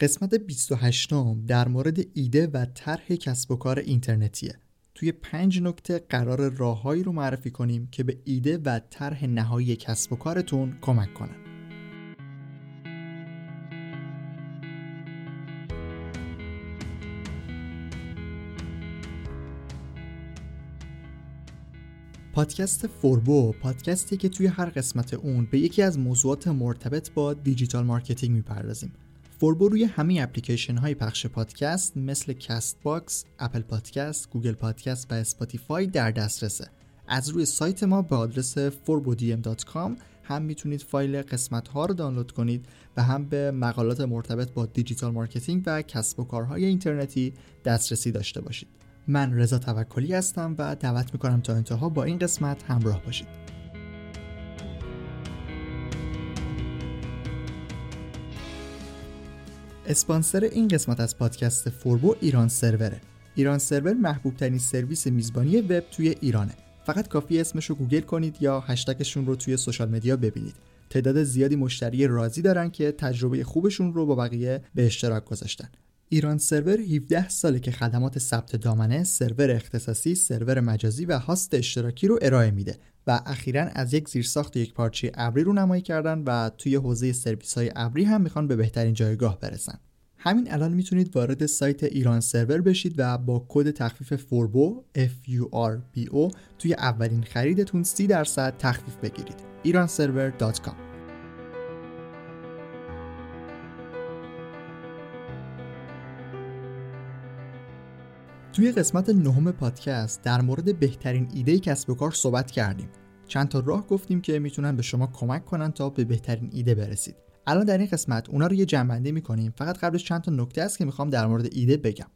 قسمت 28 در مورد ایده و طرح کسب و کار اینترنتیه. توی پنج نکته قراره راههایی رو معرفی کنیم که به ایده و طرح نهایی کسب و کارتون کمک کنن. پادکست فوربو پادکستی که توی هر قسمت اون به یکی از موضوعات مرتبط با digital marketing می‌پردازیم. فوربو روی همه اپلیکیشن های پخش پادکست مثل Castbox، Apple Podcast، Google Podcast و Spotify در دسترسه. از روی سایت ما به آدرس forbodm.com هم می‌تونید فایل قسمت ها رو دانلود کنید و هم به مقالات مرتبط با digital marketing و کسب و کارهای اینترنتی دسترسی داشته باشید. من رضا توکلی هستم و دعوت می‌کنم تا انتها با این قسمت همراه باشید. اسپانسر این قسمت از پادکست فوربو ایران سروره. ایران سرور محبوب ترین سرویس میزبانی وب توی ایرانه. فقط کافیه اسمش رو گوگل کنید یا هشتگشون رو توی social media ببینید. تعداد زیادی مشتری راضی دارن که تجربه خوبشون رو با بقیه به اشتراک گذاشتن. ایران سرور 17 ساله که خدمات ثبت دامنه، سرور اختصاصی، سرور مجازی و host اشتراکی رو ارائه میده. و اخیرا از یک زیرساخت یک پارچه ابری رو نمایی کردن و توی حوزه سرویس های ابری هم می‌خوان به بهترین جایگاه برسن. همین الان می‌تونید وارد سایت ایران سرور بشید و با کد تخفیف فوربو F U R B O توی اولین خریدتون 30 درصد تخفیف بگیرید. iranserver.com توی قسمت نهم پادکست در مورد بهترین ایده کسب و کار صحبت کردیم. چند تا راه گفتیم که می‌تونن به شما کمک کنن تا به بهترین ایده برسید. الان در این قسمت اونا رو یه جنبندی می‌کنیم. فقط قبلش چند تا نکته است که می‌خوام در مورد ایده بگم.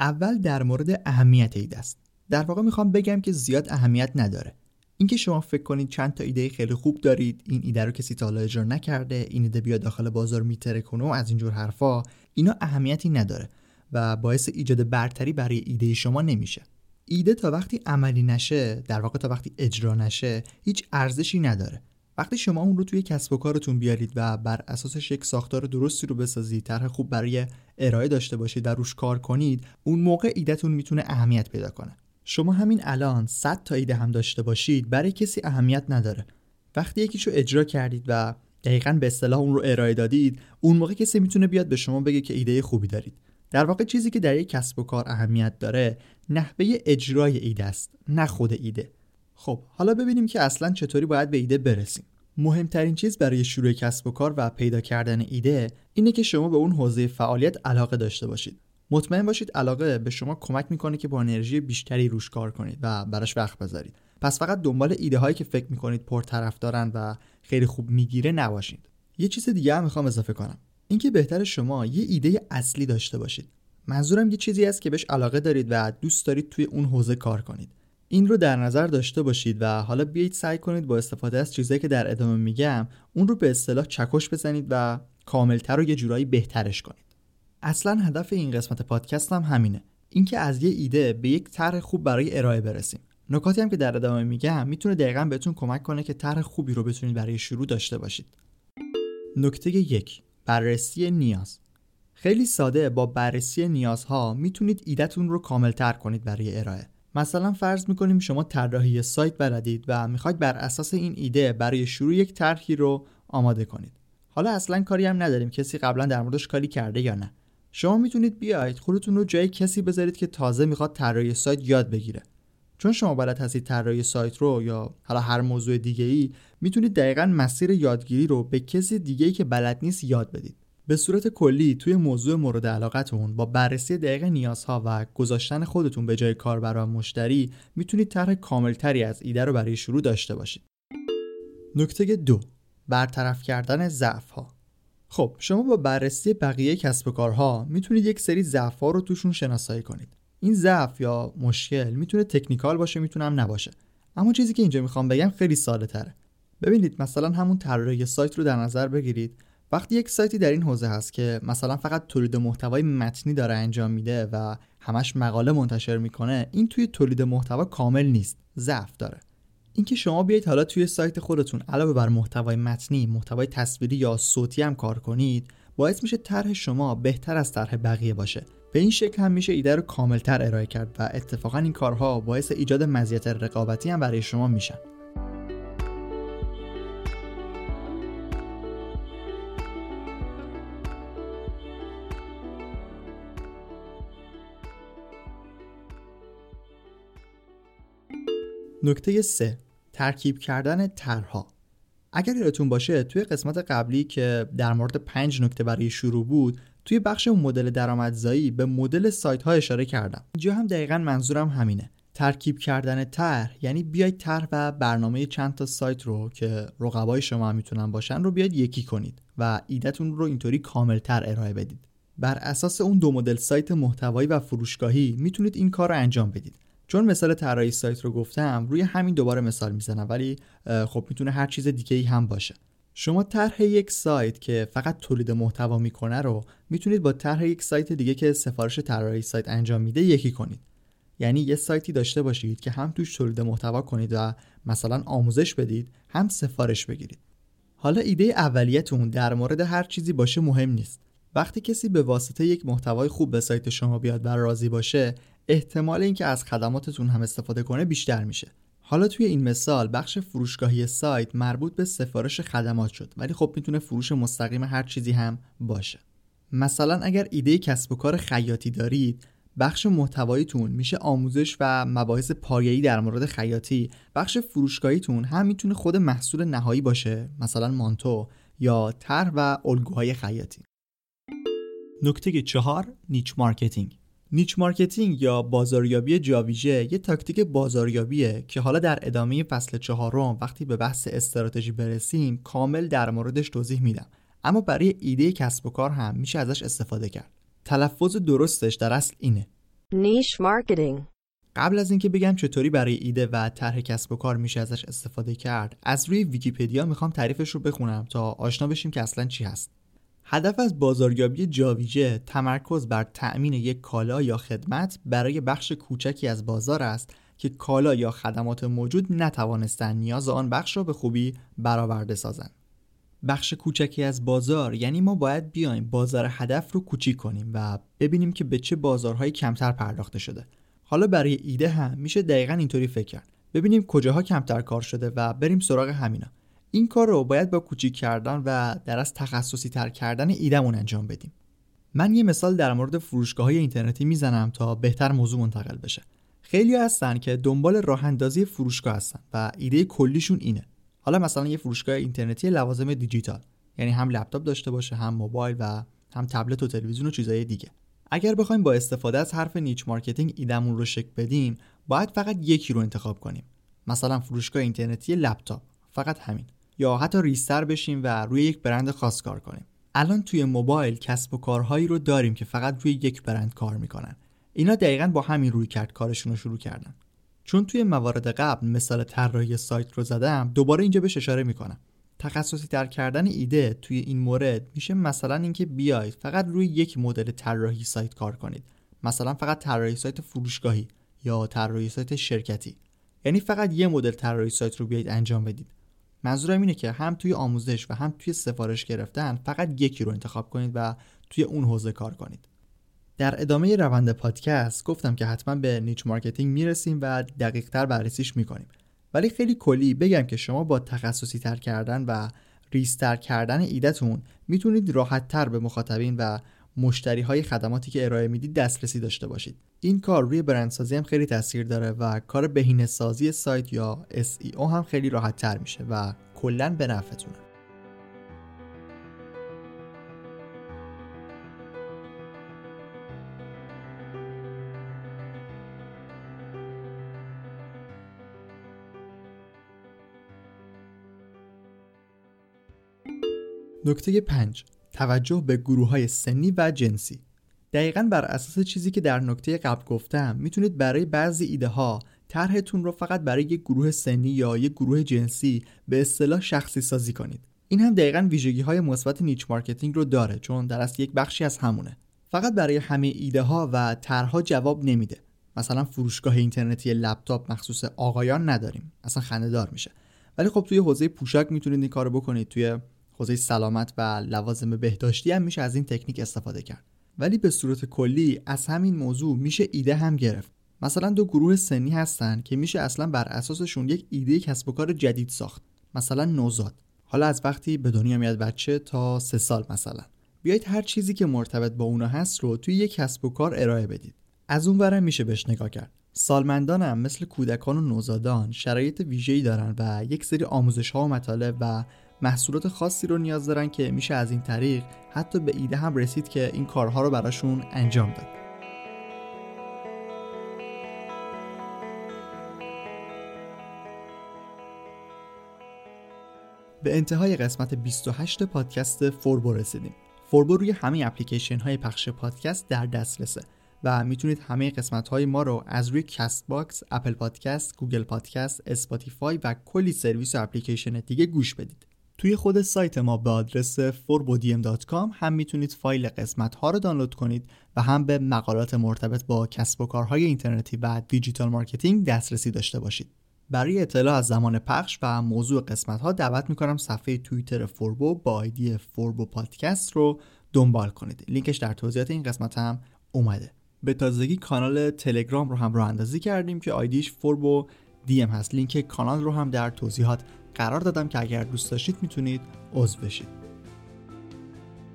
اول در مورد اهمیت ایده است. در واقع می‌خوام بگم که زیاد اهمیت نداره. اینکه شما فکر کنید چند تا ایده خیلی خوب دارید این ایده رو کسی تا حالا اجرا نکرده این ایده بیاد داخل بازار میتره کنه و از اینجور حرفا اینا اهمیتی نداره. و باعث ایجاد برتری برای ایده شما نمیشه. ایده تا وقتی عملی نشه در واقع تا وقتی اجرا نشه هیچ ارزشی نداره. وقتی شما اون رو توی کسب و کارتون بیارید و بر اساسش یک ساختار درستی رو بسازید طرح خوب برای ارائه داشته باشید و روش کار کنید اون موقع ایدهتون می‌تونه اهمیت پیدا کنه. شما همین الان 100 تا ایده هم داشته باشید برای کسی اهمیت نداره. وقتی یکیشو اجرا کردید و دقیقا به اصطلاح اون رو ارائه دادید اون موقع کسی می‌تونه بیاد به شما بگه که ایده خوبی دارید. در واقع چیزی که در یک کسب و کار اهمیت داره نحوه اجرای ایده است نه خود ایده. خب حالا ببینیم که اصلا چطوری باید به ایده برسیم. مهمترین چیز برای شروع کسب و کار و پیدا کردن ایده اینه که شما به اون حوزه فعالیت علاقه داشته باشید. مطمئن باشید علاقه به شما کمک می‌کنه که با انرژی بیشتری روش کار کنید و براش وقت بذارید. پس فقط دنبال ایده هایی که فکر می‌کنید پرطرف دارن و خیلی خوب می‌گیره نباشید. یه چیز دیگه هم می‌خوام اضافه کنم. اینکه بهتر شما یه ایده اصلی داشته باشید. منظورم یه چیزی است که بهش علاقه دارید و دوست دارید توی اون حوزه کار کنید. این رو در نظر داشته باشید و حالا بیایید سعی کنید با استفاده از چیزایی که در ادامه میگم اون رو به اصطلاح چکش بزنید و کاملتر و یه جورایی بهترش کنید. اصلا هدف این قسمت پادکست هم همینه. اینکه از یه ایده به یک طرح خوب برای ارائه برسیم. نکاتی هم که در ادامه میگم می‌تونه دقیقا بهتون کمک کنه که طرح خوبی رو بتونید برای شروع داشته باشید. نکته یک. بررسی نیاز. خیلی ساده با بررسی نیازها می‌تونید ایدهتون رو کاملتر کنید برای ارائه. مثلا فرض می‌کنیم شما طراحی سایت بلدید و می‌خواید بر اساس این ایده برای شروع یک طرحی رو آماده کنید. حالا اصلا کاری هم نداریم کسی قبلا در موردش کاری کرده یا نه. شما می‌تونید بیاید خودتون رو جای کسی بذارید که تازه می‌خواد طراحی سایت یاد بگیره. چون شما بلد هستید طراحی سایت رو یا حالا هر موضوع دیگه ای می‌تونید دقیقا مسیر یادگیری رو به کسی دیگه ای که بلد نیست یاد بدید به صورت کلی توی موضوع مورد علاقتون با بررسی دقیق نیازها و گذاشتن خودتون به جای کاربر و مشتری می‌تونید طرح کاملتری از ایده رو برای شروع داشته باشید. نکته دو برطرف کردن ضعف ها خب شما با بررسی بقیه کسب و کارها می‌تونید یک سری ضعف رو توشون شناسایی کنید. این ضعف یا مشکل می‌تونه تکنیکال باشه می‌تونه هم نباشه. اما چیزی که اینجا می‌خوام بگم خیلی ساده تره. ببینید مثلا همون طراحی سایت رو در نظر بگیرید وقتی یک سایتی در این حوزه هست که مثلا فقط تولید محتوای متنی داره انجام میده و همش مقاله منتشر می‌کنه این توی تولید محتوا کامل نیست ضعف داره اینکه شما بیایید حالا توی سایت خودتون علاوه بر محتوای متنی محتوای تصویری یا صوتی هم کار کنید باعث میشه طرح شما بهتر از طرح بقیه باشه به این شکل هم میشه ایده رو کاملتر ارائه کرد و اتفاقا این کارها باعث ایجاد مزیت رقابتی هم برای شما میشن. نکته 3 ترکیب کردن طرحها. اگر یادتون باشه توی قسمت قبلی که در مورد پنج نکته برای شروع بود توی بخش مدل درآمدزایی به مدل سایت ها اشاره کردم. اینجا هم دقیقا منظورم همینه. ترکیب کردن طرح یعنی بیاید طرح و برنامه چند تا سایت رو که رقبای شما هم می‌تونن باشن رو بیاید یکی کنید و ایدهتون رو اینطوری کاملتر ارائه بدید. بر اساس اون دو مدل سایت محتوایی و فروشگاهی می‌تونید این کار رو انجام بدید. چون مثال طراحی سایت رو گفتم روی همین دوباره مثال می‌زنم ولی خب می‌تونه هر چیز دیگه ای هم باشه. شما طرح یک سایت که فقط تولید محتوا می‌کنه رو می‌تونید با طرح یک سایت دیگه که سفارش طراحی سایت انجام میده یکی کنید. یعنی یه سایتی داشته باشید که هم توش تولید محتوا کنید و مثلا آموزش بدید هم سفارش بگیرید. حالا ایده اولیتون در مورد هر چیزی باشه مهم نیست. وقتی کسی به واسطه یک محتوای خوب به سایت شما بیاد و راضی باشه احتمال اینکه از خدماتتون هم استفاده کنه بیشتر میشه. حالا توی این مثال بخش فروشگاهی سایت مربوط به سفارش خدمات شد ولی خب می‌تونه فروش مستقیم هر چیزی هم باشه. مثلا اگر ایده کسب و کار خیاطی دارید بخش محتواییتون میشه آموزش و مباحث پایه‌ای در مورد خیاطی. بخش فروشگاهیتون هم می‌تونه خود محصول نهایی باشه مثلا مانتو یا طرح و الگوهای خیاطی. نکته چهار niche marketing. niche marketing یا بازاریابی جاویژه یه تاکتیک بازاریابیه که حالا در ادامه فصل چهارم وقتی به بحث استراتژی برسیم کامل در موردش توضیح میدم. اما برای ایده کسب و کار هم میشه ازش استفاده کرد. تلفظ درستش در اصل اینه. niche marketing قبل از اینکه بگم چطوری برای ایده و طرح کسب و کار میشه ازش استفاده کرد از روی ویکیپدیا می‌خوام تعریفش رو بخونم تا آشنا بشیم که اصلا چی هست. هدف از بازاریابی جاویژه تمرکز بر تأمین یک کالا یا خدمت برای بخش کوچکی از بازار است که کالا یا خدمات موجود نتوانستند نیاز آن بخش را به خوبی برآورده سازند. بخش کوچکی از بازار یعنی ما باید بیایم بازار هدف رو کوچیک کنیم و ببینیم که به چه بازارهایی کمتر پرداخته شده. حالا برای ایده هم میشه دقیقا اینطوری فکر کرد. ببینیم کجاها کمتر کار شده و بریم سراغ همینا. این کار رو باید با کوچیک کردن و در اصل تخصصی تر کردن ایدمون انجام بدیم. من یه مثال در مورد فروشگاه های اینترنتی می‌زنم تا بهتر موضوع منتقل بشه. خیلی هستن که دنبال راه اندازی فروشگاه هستن و ایده کلیشون اینه. حالا مثلا یه فروشگاه اینترنتی لوازم دیجیتال یعنی هم لپتاپ داشته باشه هم موبایل و هم تبلت و تلویزیون و چیزهای دیگه. اگر بخوایم با استفاده از حرف niche marketing ایدمون رو شکل بدیم باید فقط یکی رو انتخاب کنیم. مثلا فروشگاه اینترنتی لپتاپ فقط همین. یا حتی ریستر بشیم و روی یک برند خاص کار کنیم. الان توی موبایل کسب و کارهایی رو داریم که فقط روی یک برند کار می‌کنن. اینا دقیقا با همین روی کرد کارشون رو شروع کردن. چون توی موارد قبل مثال طراحی سایت رو زدم دوباره اینجا بهش اشاره می‌کنم. تخصصی تر کردن ایده توی این مورد میشه مثلا اینکه بیاید فقط روی یک مدل طراحی سایت کار کنید. مثلا فقط طراحی سایت فروشگاهی یا طراحی سایت شرکتی. یعنی فقط یه مدل طراحی سایت رو بیاید انجام بدید. منظورم اینه که هم توی آموزش و هم توی سفارش گرفتن فقط یکی رو انتخاب کنید و توی اون حوزه کار کنید. در ادامه روند پادکست گفتم که حتما به niche marketing می‌رسیم و دقیق تر بررسیش می‌کنیم. ولی خیلی کلی بگم که شما با تخصصی تر کردن و ریزتر کردن ایدهتون می‌تونید راحت تر به مخاطبین و مشتری های خدماتی که ارائه می‌دید دسترسی داشته باشید. این کار روی برندسازی هم خیلی تاثیر داره و کار بهینه سازی سایت یا SEO هم خیلی راحت تر میشه و کلا به نفعتونه. نکته 5 توجه به گروه های سنی و جنسی. دقیقا بر اساس چیزی که در نکته قبل گفتم می‌تونید برای بعضی ایده ها طرحتون رو فقط برای یک گروه سنی یا یک گروه جنسی به اصطلاح شخصی سازی کنید. این هم دقیقا ویژگی های مثبت niche marketing رو داره چون در اصل یک بخشی از همونه. فقط برای همه ایده ها و طرحها جواب نمیده. مثلا فروشگاه اینترنتی لپتاپ مخصوص آقایان نداریم. اصلا خنده دار میشه. ولی خب توی حوزه پوشاک می‌تونید این کارو بکنید توی حوزه سلامت و لوازم بهداشتی هم میشه از این تکنیک استفاده کرد. ولی به صورت کلی از همین موضوع میشه ایده هم گرفت. مثلا دو گروه سنی هستن که میشه اصلا بر اساسشون یک ایده کسب و کار جدید ساخت. مثلا نوزاد. حالا از وقتی به دنیا میاد بچه تا سه سال مثلا. بیایید هر چیزی که مرتبط با اونا هست رو توی یک کسب و کار ارائه بدید. از اون ورم میشه بهش نگاه کرد. سالمندان هم مثل کودکان و نوزادان شرایط ویژه‌ای دارن و یک سری آموزش ها و مطالب و محصولات خاصی رو نیاز دارن که میشه از این طریق حتی به ایده هم رسید که این کارها رو براشون انجام داد به انتهای قسمت 28 پادکست فوربو رسیدیم فوربو روی همه اپلیکیشن های پخش پادکست در دسترسه و می‌تونید همه قسمت های ما رو از روی Castbox، Apple Podcast، Google Podcast، Spotify و کلی سرویس و اپلیکیشن دیگه گوش بدید. توی خود سایت ما به آدرس forbodm.com هم می‌تونید فایل قسمت ها رو دانلود کنید و هم به مقالات مرتبط با کسب و کارهای اینترنتی و digital marketing دسترسی داشته باشید. برای اطلاع از زمان پخش و موضوع قسمت ها دعوت می‌کنم صفحه توییتر فوربو با آیدی فوربو پادکست رو دنبال کنید. لینکش در توضیحات این قسمت هم اومده. به تازگی کانال تلگرام رو هم راه اندازی کردیم که آیدیش فوربو دی ام هست. لینک کانال رو هم در توضیحات قرار دادم که اگر دوست داشتید می‌تونید عضو بشید.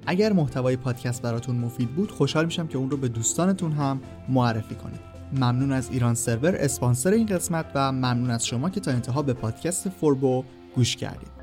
اگر محتوای پادکست براتون مفید بود خوشحال میشم که اون رو به دوستانتون هم معرفی کنید. ممنون از ایران سرور اسپانسر این قسمت و ممنون از شما که تا انتها به پادکست فوربو گوش کردید.